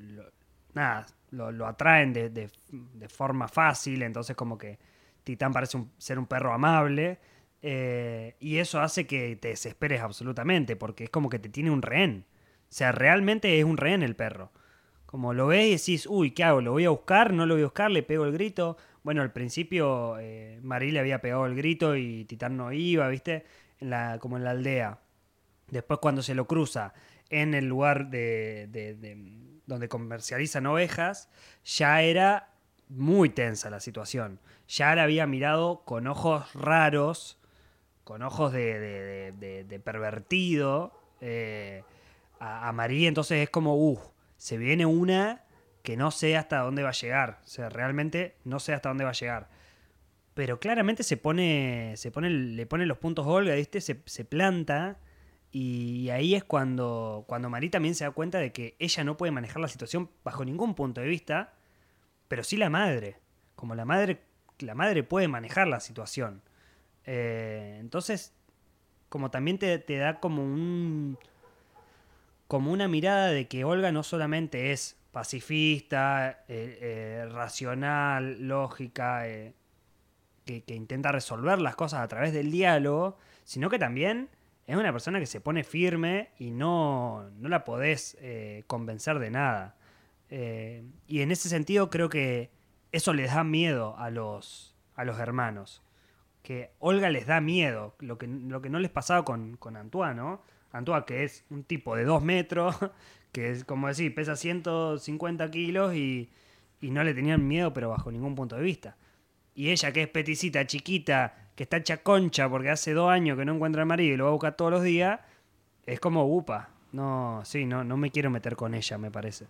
nada, lo, lo atraen de, de- de forma fácil, entonces como que Titán parece un- ser un perro amable, eh, y eso hace que te desesperes absolutamente, porque es como que te tiene un rehén. O sea, realmente es un rehén el perro. Como lo ves y decís, uy, ¿qué hago? ¿Lo voy a buscar? ¿No lo voy a buscar? ¿Le pego el grito? Bueno, al principio eh, Marí le había pegado el grito y Titán no iba, ¿viste? Como en la aldea. Después cuando se lo cruza en el lugar de, de- de- donde comercializan ovejas, ya era muy tensa la situación. Ya la había mirado con ojos raros, con ojos de, de- de- pervertido eh, a, María. Entonces es como, uff, se viene una que no sé hasta dónde va a llegar. O sea, realmente no sé hasta dónde va a llegar. Pero claramente se pone, se pone, le pone los puntos Olga, ¿viste? Se, se planta. Y ahí es cuando, cuando Marí también se da cuenta de que ella no puede manejar la situación bajo ningún punto de vista, pero sí la madre. Como la madre, la madre puede manejar la situación. Eh, entonces, como también te, te da como un. como una mirada de que Olga no solamente es pacifista, eh, eh, racional, lógica, eh, que, que intenta resolver las cosas a través del diálogo, sino que también es una persona que se pone firme y no, no la podés eh, convencer de nada. Eh, y en ese sentido creo que eso les da miedo a los, a los hermanos. Que Olga les da miedo, lo que, lo que no les pasaba con, con Antoine, ¿no? Antoine, que es un tipo de dos metros, que es como decir, pesa 150 kilos y, y no le tenían miedo, pero bajo ningún punto de vista. Y ella, que es peticita, chiquita, que está hecha concha porque hace dos años que no encuentra al marido y lo va a buscar todos los días, es como upa. No, sí, no, no me quiero meter con ella, me parece.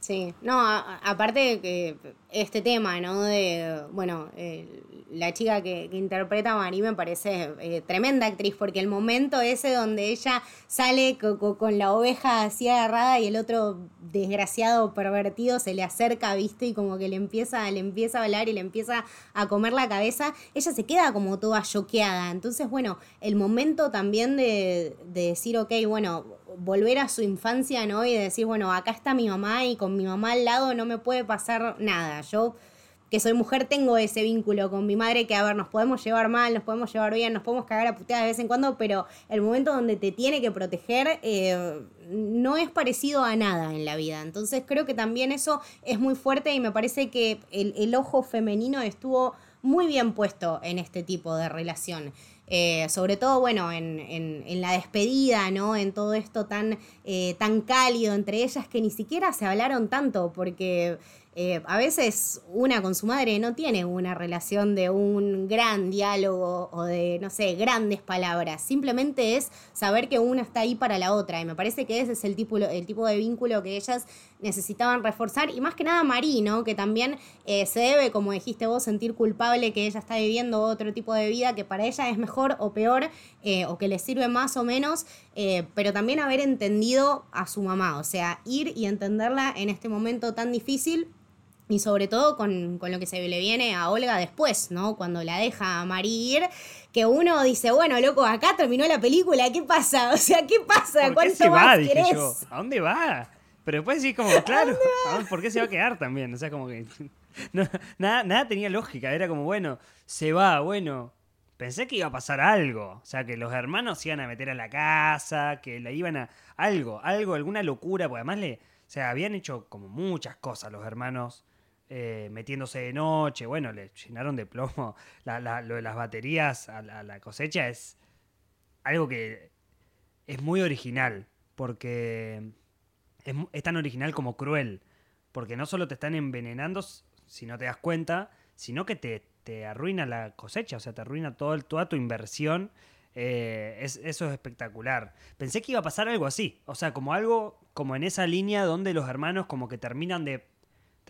Sí, no, a- aparte que este tema, ¿no? De, bueno, eh, la chica que, interpreta a Marí me parece eh, tremenda actriz, porque el momento ese donde ella sale co- co- con la oveja así agarrada y el otro desgraciado pervertido se le acerca, ¿viste? Y como que le empieza, le empieza a hablar y le empieza a comer la cabeza, ella se queda como toda choqueada. Entonces, bueno, el momento también de, de decir, ok, bueno, volver a su infancia, ¿no? Y decir, bueno, acá está mi mamá y con mi mamá al lado no me puede pasar nada. Yo que soy mujer tengo ese vínculo con mi madre que, a ver, nos podemos llevar mal, nos podemos llevar bien, nos podemos cagar a puteadas de vez en cuando, pero el momento donde te tiene que proteger eh, no es parecido a nada en la vida. Entonces creo que también eso es muy fuerte y me parece que el, ojo femenino estuvo muy bien puesto en este tipo de relación. Eh, sobre todo, bueno, en, la despedida, ¿no? En todo esto tan, eh, tan cálido entre ellas que ni siquiera se hablaron tanto, porque eh, a veces una con su madre no tiene una relación de un gran diálogo o de, no sé, grandes palabras. Simplemente es saber que una está ahí para la otra. Y me parece que ese es el tipo, el tipo de vínculo que ellas necesitaban reforzar. Y más que nada Marí, ¿no? Que también eh, se debe, como dijiste vos, sentir culpable que ella está viviendo otro tipo de vida que para ella es mejor o peor, eh, o que le sirve más o menos, pero también haber entendido a su mamá. O sea, ir y entenderla en este momento tan difícil y sobre todo con, lo que se le viene a Olga después, ¿no? Cuando la deja morir, que uno dice, bueno, loco, acá terminó la película, ¿qué pasa? O sea, ¿qué pasa? ¿Por ¿Cuánto qué se va? Dije yo. ¿A dónde va? Pero después sí, como, claro, ¿por qué se va a quedar también? O sea, como que nada, nada tenía lógica, era como, bueno, se va, bueno, pensé que iba a pasar algo. O sea, que los hermanos se iban a meter a la casa, que la iban a. Algo, algo, alguna locura, porque además le. O sea, habían hecho como muchas cosas los hermanos eh, metiéndose de noche, bueno, le llenaron de plomo. lo de las baterías a la, cosecha es algo que es muy original, porque es, tan original como cruel, porque no solo te están envenenando si no te das cuenta, sino que te, te arruina la cosecha, o sea, te arruina todo toda tu inversión. Eh, es, eso es espectacular. Pensé que iba a pasar algo así, o sea, como algo como en esa línea donde los hermanos como que terminan de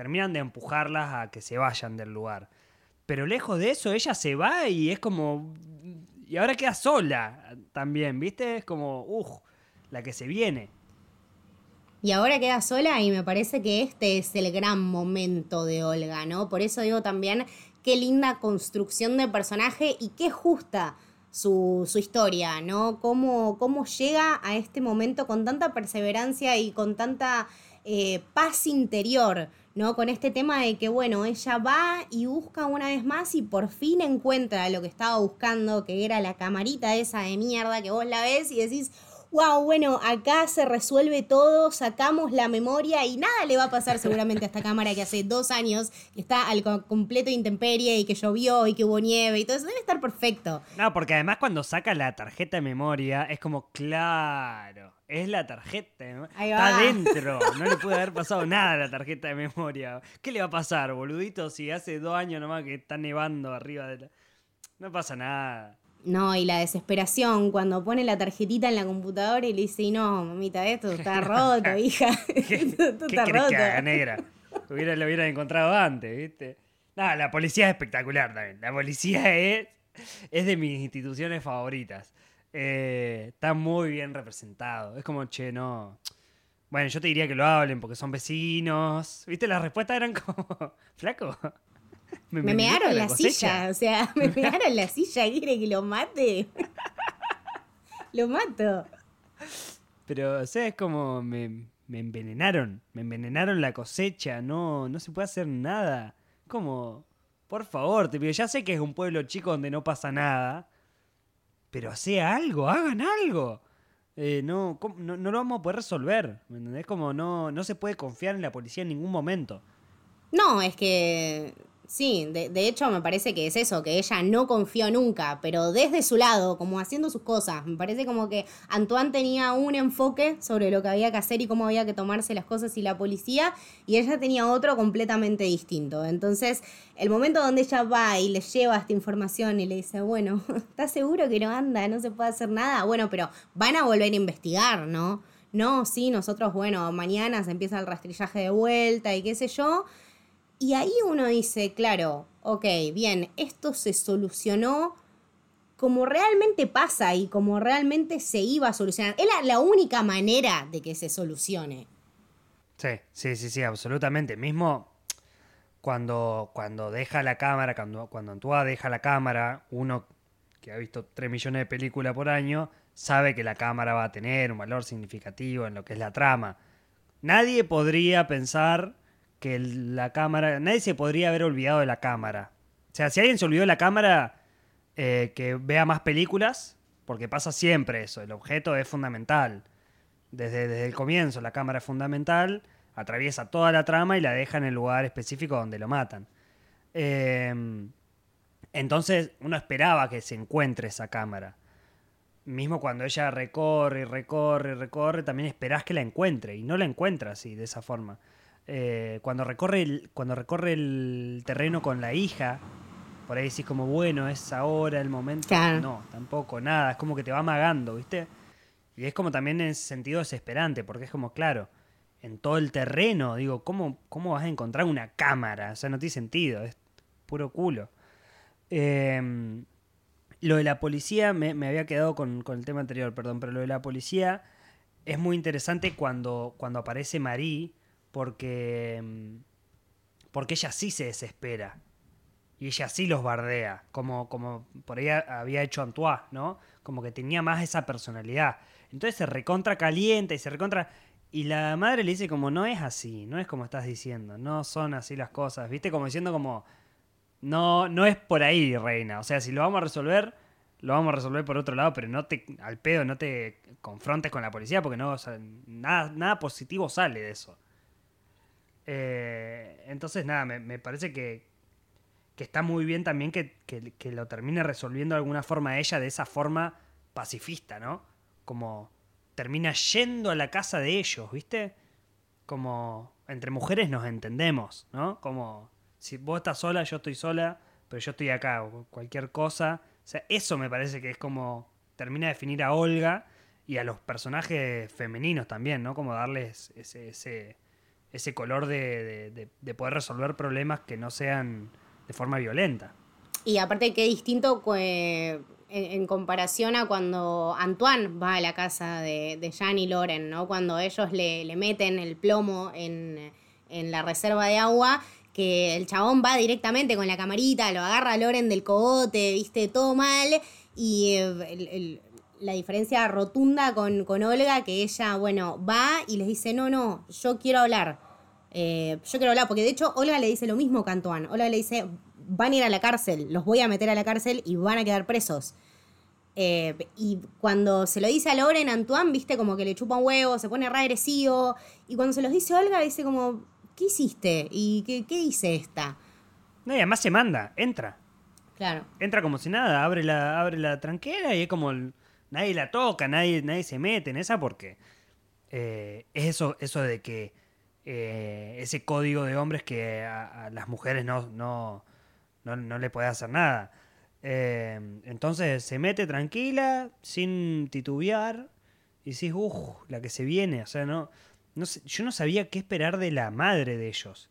terminan de empujarlas a que se vayan del lugar. Pero lejos de eso, ella se va y es como... Y ahora queda sola también, ¿viste? Es como, uff, la que se viene. Y ahora queda sola y me parece que este es el gran momento de Olga, ¿no? Por eso digo también qué linda construcción de personaje y qué justa su, historia, ¿no? Cómo, cómo llega a este momento con tanta perseverancia y con tanta eh, paz interior. ¿No? Con este tema de que, bueno, ella va y busca una vez más y por fin encuentra lo que estaba buscando, que era la camarita esa de mierda que vos la ves y decís, wow, bueno, acá se resuelve todo, sacamos la memoria y nada le va a pasar seguramente a esta cámara que hace dos años está al completo intemperie y que llovió y que hubo nieve y todo eso. Debe estar perfecto. No, porque además cuando saca la tarjeta de memoria es como, claro, es la tarjeta. Está dentro. No le puede haber pasado nada a la tarjeta de memoria. ¿Qué le va a pasar, boludito, si hace dos años nomás que está nevando arriba de la... No pasa nada. No, y la desesperación cuando pone la tarjetita en la computadora y le dice, no, mamita, esto está roto, hija. esto está roto. Que negra? Hubiera, lo hubieran encontrado antes, ¿viste? No, la policía es espectacular también. La policía es, es de mis instituciones favoritas. Eh, está muy bien representado. Es como, che, no. Bueno, yo te diría que lo hablen porque son vecinos. ¿Viste? Las respuestas eran como, flaco. Me, me mearon la, silla, o sea, me mearon la silla y quiere que lo mate. lo mato. Pero, o sea, es como me, envenenaron, me envenenaron la cosecha, no, no se puede hacer nada. Como, por favor, te pido, ya sé que es un pueblo chico donde no pasa nada, pero sea algo, hagan algo. Eh, no, no, no, lo vamos a poder resolver. ¿Me entendés? Como no, no se puede confiar en la policía en ningún momento. No, es que Sí, de, de, hecho me parece que es eso, que ella no confió nunca, pero desde su lado, como haciendo sus cosas. Me parece como que Antoine tenía un enfoque sobre lo que había que hacer y cómo había que tomarse las cosas y la policía, y ella tenía otro completamente distinto. Entonces, el momento donde ella va y le lleva esta información y le dice, bueno, ¿estás seguro que no anda? No se puede hacer nada. Bueno, pero van a volver a investigar, ¿no? No, sí, nosotros, bueno, mañana se empieza el rastrillaje de vuelta y qué sé yo. Y ahí uno dice, claro, ok, bien, esto se solucionó como realmente pasa y como realmente se iba a solucionar. Es la, única manera de que se solucione. Sí, sí, sí, sí, absolutamente. Mismo cuando, cuando deja la cámara, cuando, cuando deja la cámara, uno que ha visto 3 millones de películas por año, sabe que la cámara va a tener un valor significativo en lo que es la trama. Nadie podría pensar que la cámara, nadie se podría haber olvidado de la cámara. O sea, si alguien se olvidó de la cámara, eh, que vea más películas, porque pasa siempre eso, el objeto es fundamental. Desde, desde el comienzo la cámara es fundamental, atraviesa toda la trama y la deja en el lugar específico donde lo matan. Eh, entonces uno esperaba que se encuentre esa cámara. Mismo cuando ella recorre, recorre, recorre, también esperás que la encuentre y no la encuentra así, de esa forma. Eh, cuando, recorre el, cuando recorre el terreno con la hija, por ahí decís como, bueno, es ahora el momento. No, tampoco, nada, es como que te va amagando, ¿viste? Y es como también en ese sentido desesperante, porque es como, claro, en todo el terreno, digo, ¿cómo, cómo vas a encontrar una cámara? O sea, no tiene sentido, es puro culo. Em, lo de la policía, me, había quedado con, el tema anterior, perdón, pero lo de la policía es muy interesante cuando, cuando aparece Marie, porque, em, porque ella sí se desespera. Y ella sí los bardea, como, como por ahí había hecho Antoine, ¿no? Como que tenía más esa personalidad. Entonces se recontra caliente y se recontra... Y la madre le dice como, no es así, no es como estás diciendo, no son así las cosas, ¿viste? Como diciendo como, no, no es por ahí, reina. O sea, si lo vamos a resolver, lo vamos a resolver por otro lado, pero no te, al pedo, no te confrontes con la policía porque no, nada, nada positivo sale de eso. Eh, entonces, nada, me, parece que, que, está muy bien también que, que, lo termine resolviendo de alguna forma ella de esa forma pacifista, ¿no? Como termina yendo a la casa de ellos, ¿viste? Como entre mujeres nos entendemos, ¿no? Como si vos estás sola, yo estoy sola, pero yo estoy acá, o cualquier cosa. O sea, eso me parece que es como termina de definir a Olga y a los personajes femeninos también, ¿no? Como darles ese, ese, ese color de, de, poder resolver problemas que no sean de forma violenta. Y aparte, qué distinto en, comparación a cuando Antoine va a la casa de, de Jan y Loren, ¿no? Cuando ellos le, le meten el plomo en, en la reserva de agua que el chabón va directamente con la camarita, lo agarra Loren del cogote, viste, todo mal. Y eh, la diferencia rotunda con, con, Olga, que ella, bueno, va y les dice, no, no, yo quiero hablar. Eh, yo quiero hablar, porque de hecho Olga le dice lo mismo que Antoine. Olga le dice, van a ir a la cárcel, los voy a meter a la cárcel y van a quedar presos. Eh, y cuando se lo dice a Loren, Antoine, viste, como que le chupa un huevo, se pone re agresivo. Y cuando se los dice Olga, dice como, ¿qué hiciste? ¿Y qué, qué hice esta? No, y además se manda, entra. Claro. Entra como si nada, abre la, abre la tranquera y es como nadie la toca, nadie, nadie se mete en esa porque eh, es eso, eso de que eh, ese código de hombres que a, las mujeres no, no, no, le puede hacer nada. Eh, entonces se mete tranquila, sin titubear, y decís, uff, la que se viene, o sea, no, yo no sabía qué esperar de la madre de ellos.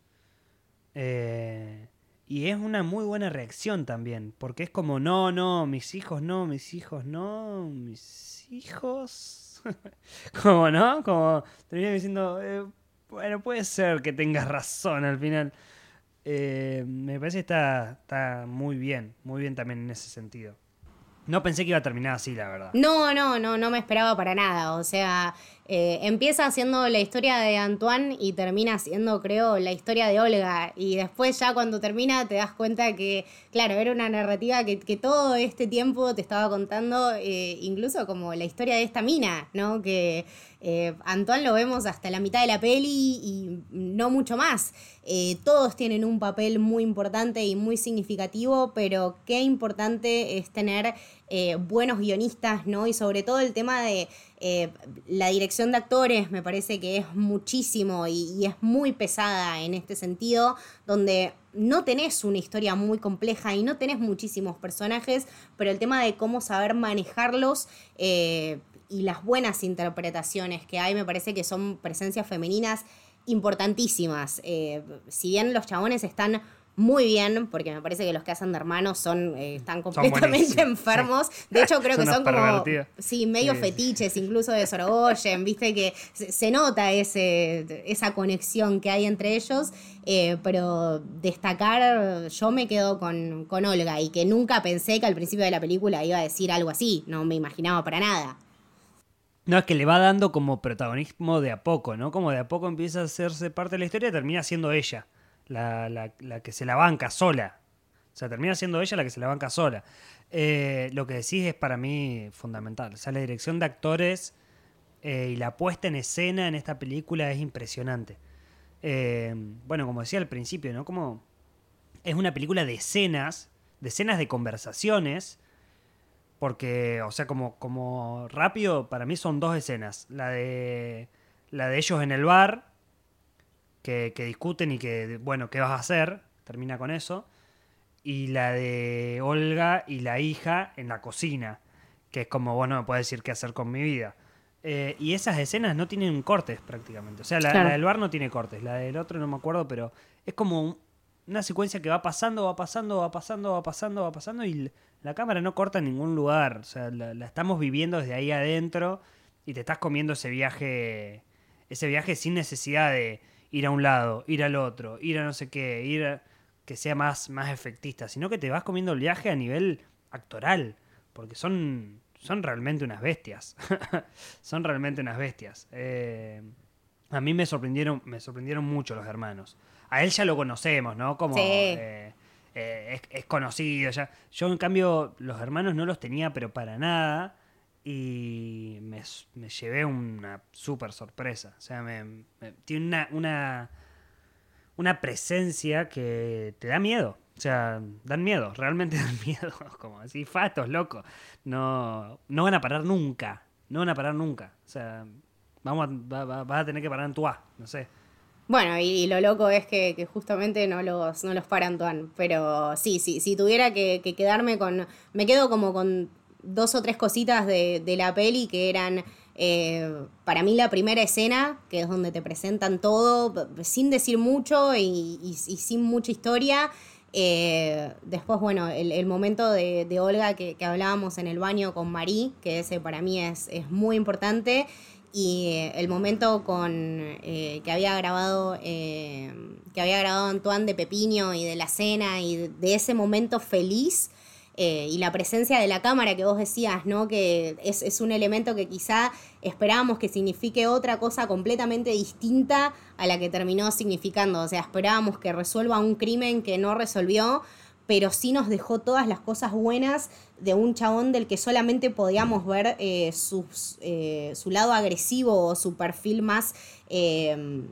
Eh, y es una muy buena reacción también, porque es como, no, no, mis hijos no, mis hijos no, mis hijos. como, ¿no? Como termina diciendo, eh, bueno, puede ser que tengas razón al final. Eh, me parece que está, está muy bien, muy bien también en ese sentido. No pensé que iba a terminar así, la verdad. No, no, no, no me esperaba para nada. O sea, eh, empieza haciendo la historia de Antoine y termina siendo, creo, la historia de Olga. Y después ya cuando termina te das cuenta que, claro, era una narrativa que, todo este tiempo te estaba contando, eh, incluso como la historia de esta mina, ¿no? Que eh, Antoine lo vemos hasta la mitad de la peli y no mucho más. todos tienen un papel muy importante y muy significativo, pero qué importante es tener buenos guionistas, ¿no? Y sobre todo el tema de eh, la dirección de actores me parece que es muchísimo y, es muy pesada en este sentido, donde no tenés una historia muy compleja y no tenés muchísimos personajes, pero el tema de cómo saber manejarlos eh, y las buenas interpretaciones que hay me parece que son presencias femeninas importantísimas. Eh, si bien los chabones están muy bien, porque me parece que los que hacen de hermanos son, eh, están completamente enfermos. De hecho, creo que son como, sí, medio fetiches, incluso de Sorogoyen, viste que se, nota ese, esa conexión que hay entre ellos, eh, pero destacar, yo me quedo con, con Olga y que nunca pensé que al principio de la película iba a decir algo así, no me imaginaba para nada. No, es que le va dando como protagonismo de a poco, ¿no? Como de a poco empieza a hacerse parte de la historia termina siendo ella, la, la- que se la banca sola. O sea, termina siendo ella la que se la banca sola. Eh, lo que decís es para mí fundamental. O sea, la dirección de actores eh, y la puesta en escena en esta película es impresionante. Eh, bueno, como decía al principio, ¿no? Como es una película de escenas, de escenas de conversaciones, porque, o sea, como, como rápido, para mí son dos escenas. La de, la de ellos en el bar, que, que discuten y que, bueno, ¿qué vas a hacer? Termina con eso. Y la de Olga y la hija en la cocina, que es como, bueno, me puede decir qué hacer con mi vida. Eh, y esas escenas no tienen cortes prácticamente. O sea, la, Claro. la del bar no tiene cortes, la del otro no me acuerdo, pero es como un- una secuencia que va pasando, va pasando, va pasando, va pasando, va pasando y la cámara no corta en ningún lugar. O sea, la, la estamos viviendo desde ahí adentro y te estás comiendo ese viaje, ese viaje sin necesidad de ir a un lado, ir al otro, ir a no sé qué, ir a, que sea más, más efectista, sino que te vas comiendo el viaje a nivel actoral, porque son, son realmente unas bestias. son realmente unas bestias. Eh, a mí me sorprendieron, me sorprendieron mucho los hermanos. A él ya lo conocemos, ¿no? Como Sí. eh, eh, es, es conocido ya. Yo, en cambio, los hermanos no los tenía, pero para nada. Y me, me llevé una súper sorpresa. O sea, me, tiene una, una, una presencia que te da miedo. O sea, dan miedo, realmente dan miedo. Como así, fatos, loco. No, no van a parar nunca. No van a parar nunca. O sea, vamos va- va- vas a tener que parar en tu A, no sé. Bueno, y, lo loco es que, justamente no los, no los para Antoine. Pero sí, sí, si tuviera que, que quedarme con. Me quedo como con dos o tres cositas de, de la peli que eran. eh, para mí la primera escena, que es donde te presentan todo, sin decir mucho y, sin mucha historia. Eh, después, bueno, el, el momento de, de Olga que, que hablábamos en el baño con Marí, que ese para mí es, es muy importante. Y eh, el momento con que había grabado que había grabado Antoine de Pepiño y de la cena y de ese momento feliz eh, y la presencia de la cámara que vos decías, ¿no? Que es, es un elemento que quizá esperábamos que signifique otra cosa completamente distinta a la que terminó significando. O sea, esperábamos que resuelva un crimen que no resolvió, pero sí nos dejó todas las cosas buenas de un chabón del que solamente podíamos ver eh, eh, su lado agresivo o su perfil más, eh,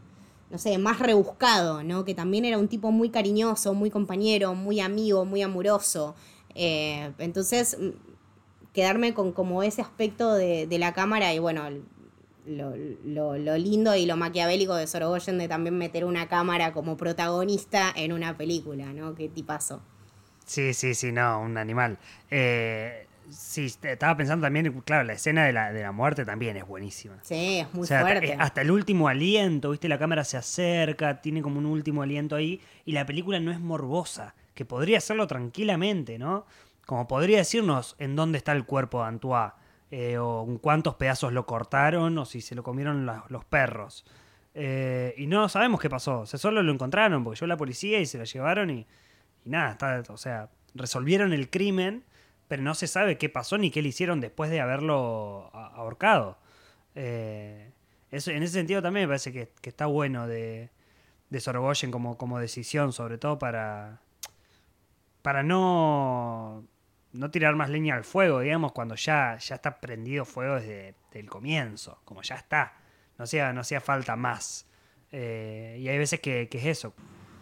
no sé, más rebuscado, ¿no? Que también era un tipo muy cariñoso, muy compañero, muy amigo, muy amoroso. Eh, entonces, quedarme con como ese aspecto de, de la cámara y bueno, lo, lo- lo lindo y lo maquiavélico de Sorogoyen de también meter una cámara como protagonista en una película, ¿no? Qué tipazo. Sí, sí, sí, no, un animal. Eh, sí, estaba pensando también, claro, la escena de la, de la muerte también es buenísima. Sí, es muy o sea, fuerte. eh, hasta el último aliento, ¿viste? La cámara se acerca, tiene como un último aliento ahí, y la película no es morbosa, que podría hacerlo tranquilamente, ¿no? Como podría decirnos en dónde está el cuerpo de Antoine, eh, o en cuántos pedazos lo cortaron, o si se lo comieron la- los perros. Eh, y no sabemos qué pasó, o sea, solo lo encontraron, porque llegó la policía y se lo llevaron y, y nada, está, o sea, resolvieron el crimen, pero no se sabe qué pasó ni qué le hicieron después de haberlo ahorcado. Eh, en ese sentido también me parece que, está bueno de, de Sorogoyen como, como decisión, sobre todo para, para no, no tirar más leña al fuego, digamos, cuando ya, ya está prendido fuego desde el comienzo, como ya está. No hacía, no hacía falta más. Eh, y hay veces que, que es eso.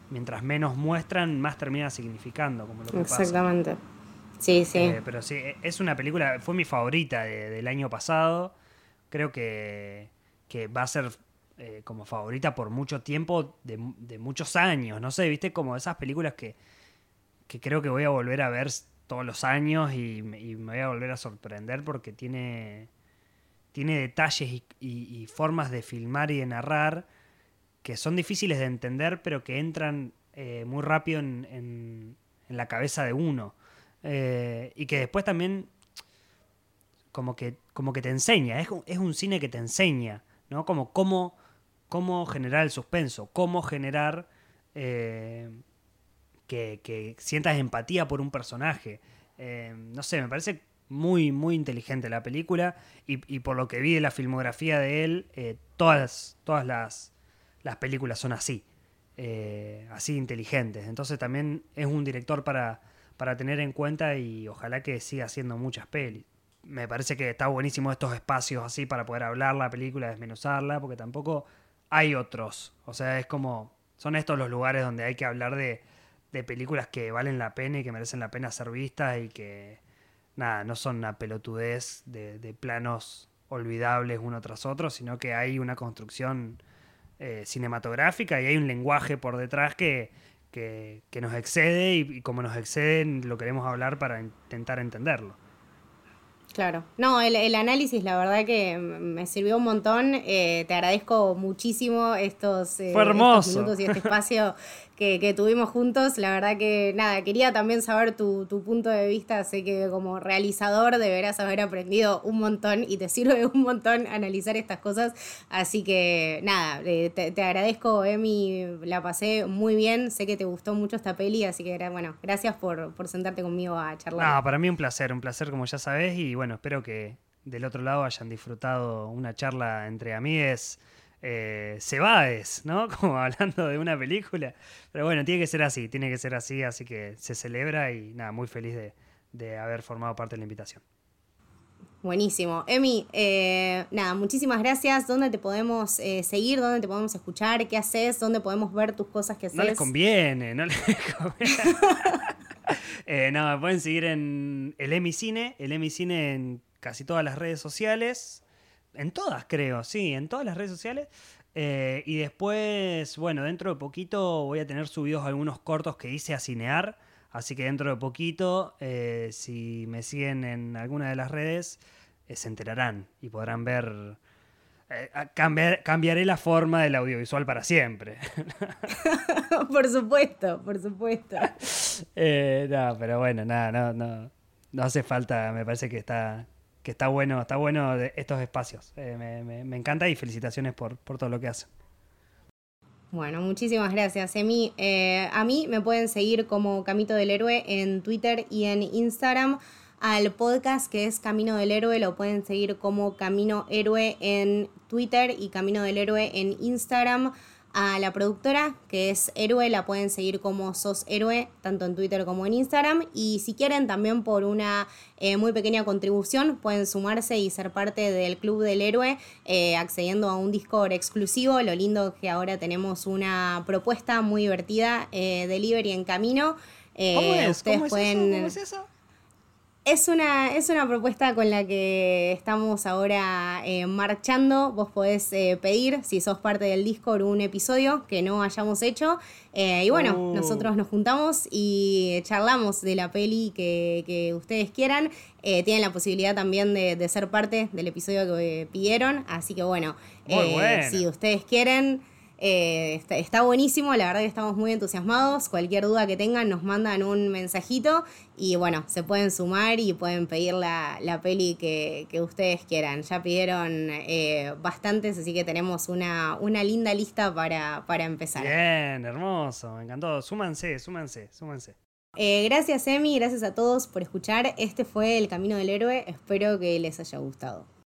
Mientras menos muestran, más termina significando, como lo que pasa. Exactamente. Sí, sí. Eh, pero sí, es una película, fue mi favorita de- del año pasado. Creo que, que va a ser eh, como favorita por mucho tiempo, de, de muchos años. No sé, viste, como esas películas que, que creo que voy a volver a ver todos los años y, me- voy a volver a sorprender porque tiene, tiene detalles y formas de filmar y de narrar que son difíciles de entender, pero que entran eh, muy rápido en, en- en la cabeza de uno. Eh, y que después también como que, como que te enseña, es, un- es un cine que te enseña, ¿no? Como cómo, cómo generar el suspenso, cómo generar eh, que, sientas empatía por un personaje. Eh, no sé, me parece muy, muy inteligente la película. Y, por lo que vi de la filmografía de él, eh, todas, todas las, las, películas son así. Eh, así inteligentes. Entonces también es un director para, para tener en cuenta y ojalá que siga haciendo muchas pelis. Me parece que está buenísimo estos espacios así para poder hablar la película, desmenuzarla, porque tampoco hay otros. O sea, es como, son estos los lugares donde hay que hablar de, de películas que valen la pena y que merecen la pena ser vistas y que, nada, no son una pelotudez de, planos olvidables uno tras otro, sino que hay una construcción eh, cinematográfica y hay un lenguaje por detrás que, que, nos excede y, y, como nos excede lo queremos hablar para intentar entenderlo. Claro. No, el, análisis, la verdad que me sirvió un montón. Eh, te agradezco muchísimo estos, eh, estos minutos y este espacio que, tuvimos juntos. La verdad que nada, quería también saber tu, punto de vista. Sé que como realizador deberás haber aprendido un montón y te sirve un montón analizar estas cosas. Así que nada, eh, te, agradezco, Emi. La pasé muy bien. Sé que te gustó mucho esta peli, así que bueno, gracias por, por sentarte conmigo a charlar. No, para mí un placer, un placer como ya sabes. Y bueno, espero que del otro lado hayan disfrutado una charla entre amigues eh, Cebades, ¿no? Como hablando de una película. Pero bueno, tiene que ser así, tiene que ser así, así que se celebra y nada, muy feliz de, haber formado parte de la invitación. Buenísimo. Emi, eh, nada, muchísimas gracias. ¿Dónde te podemos eh, seguir? ¿Dónde te podemos escuchar? ¿Qué haces? ¿Dónde podemos ver tus cosas que haces? No les conviene, no les conviene. eh, no, me pueden seguir en el Emi Cine, el Emi Cine en casi todas las redes sociales en todas creo, sí, en todas las redes sociales. Eh, y después, bueno, dentro de poquito voy a tener subidos algunos cortos que hice a cinear. Así que dentro de poquito, eh, si me siguen en alguna de las redes, se enterarán y podrán ver. Cambiar, cambiaré la forma del audiovisual para siempre. por supuesto, por supuesto. No, pero bueno, nada, no, no, no hace falta, me parece que está, que está bueno, está bueno estos espacios. Eh, me, encanta y felicitaciones por, todo lo que hacen. Bueno, muchísimas gracias, Emi. Eh, a mí me pueden seguir como Camito del Héroe en Twitter y en Instagram. Al podcast que es Camino del Héroe lo pueden seguir como Camino Héroe en Twitter y Camino del Héroe en Instagram a la productora, que es Héroe, la pueden seguir como Sos Héroe, tanto en Twitter como en Instagram. Y si quieren también por una eh, muy pequeña contribución, pueden sumarse y ser parte del Club del Héroe, eh, accediendo a un Discord exclusivo. Lo lindo es que ahora tenemos una propuesta muy divertida, eh, delivery en camino. ¿Cómo es? ¿Cómo es eso? Es una, es una propuesta con la que estamos ahora eh, marchando. Vos podés eh, pedir, si sos parte del Discord, un episodio que no hayamos hecho. Eh, y bueno, oh. nosotros nos juntamos y charlamos de la peli que, ustedes quieran. tienen la posibilidad también de, ser parte del episodio que pidieron. Así que bueno, si ustedes quieren... Eh, está, buenísimo, la verdad que estamos muy entusiasmados. Cualquier duda que tengan nos mandan un mensajito y bueno, se pueden sumar y pueden pedir la, peli que, ustedes quieran. Ya pidieron eh, bastantes, así que tenemos una, una linda lista para, empezar. Bien, hermoso, me encantó. Súmanse, súmanse, súmanse. Eh, gracias Emi, gracias a todos por escuchar. Este fue El Camino del Héroe, espero que les haya gustado.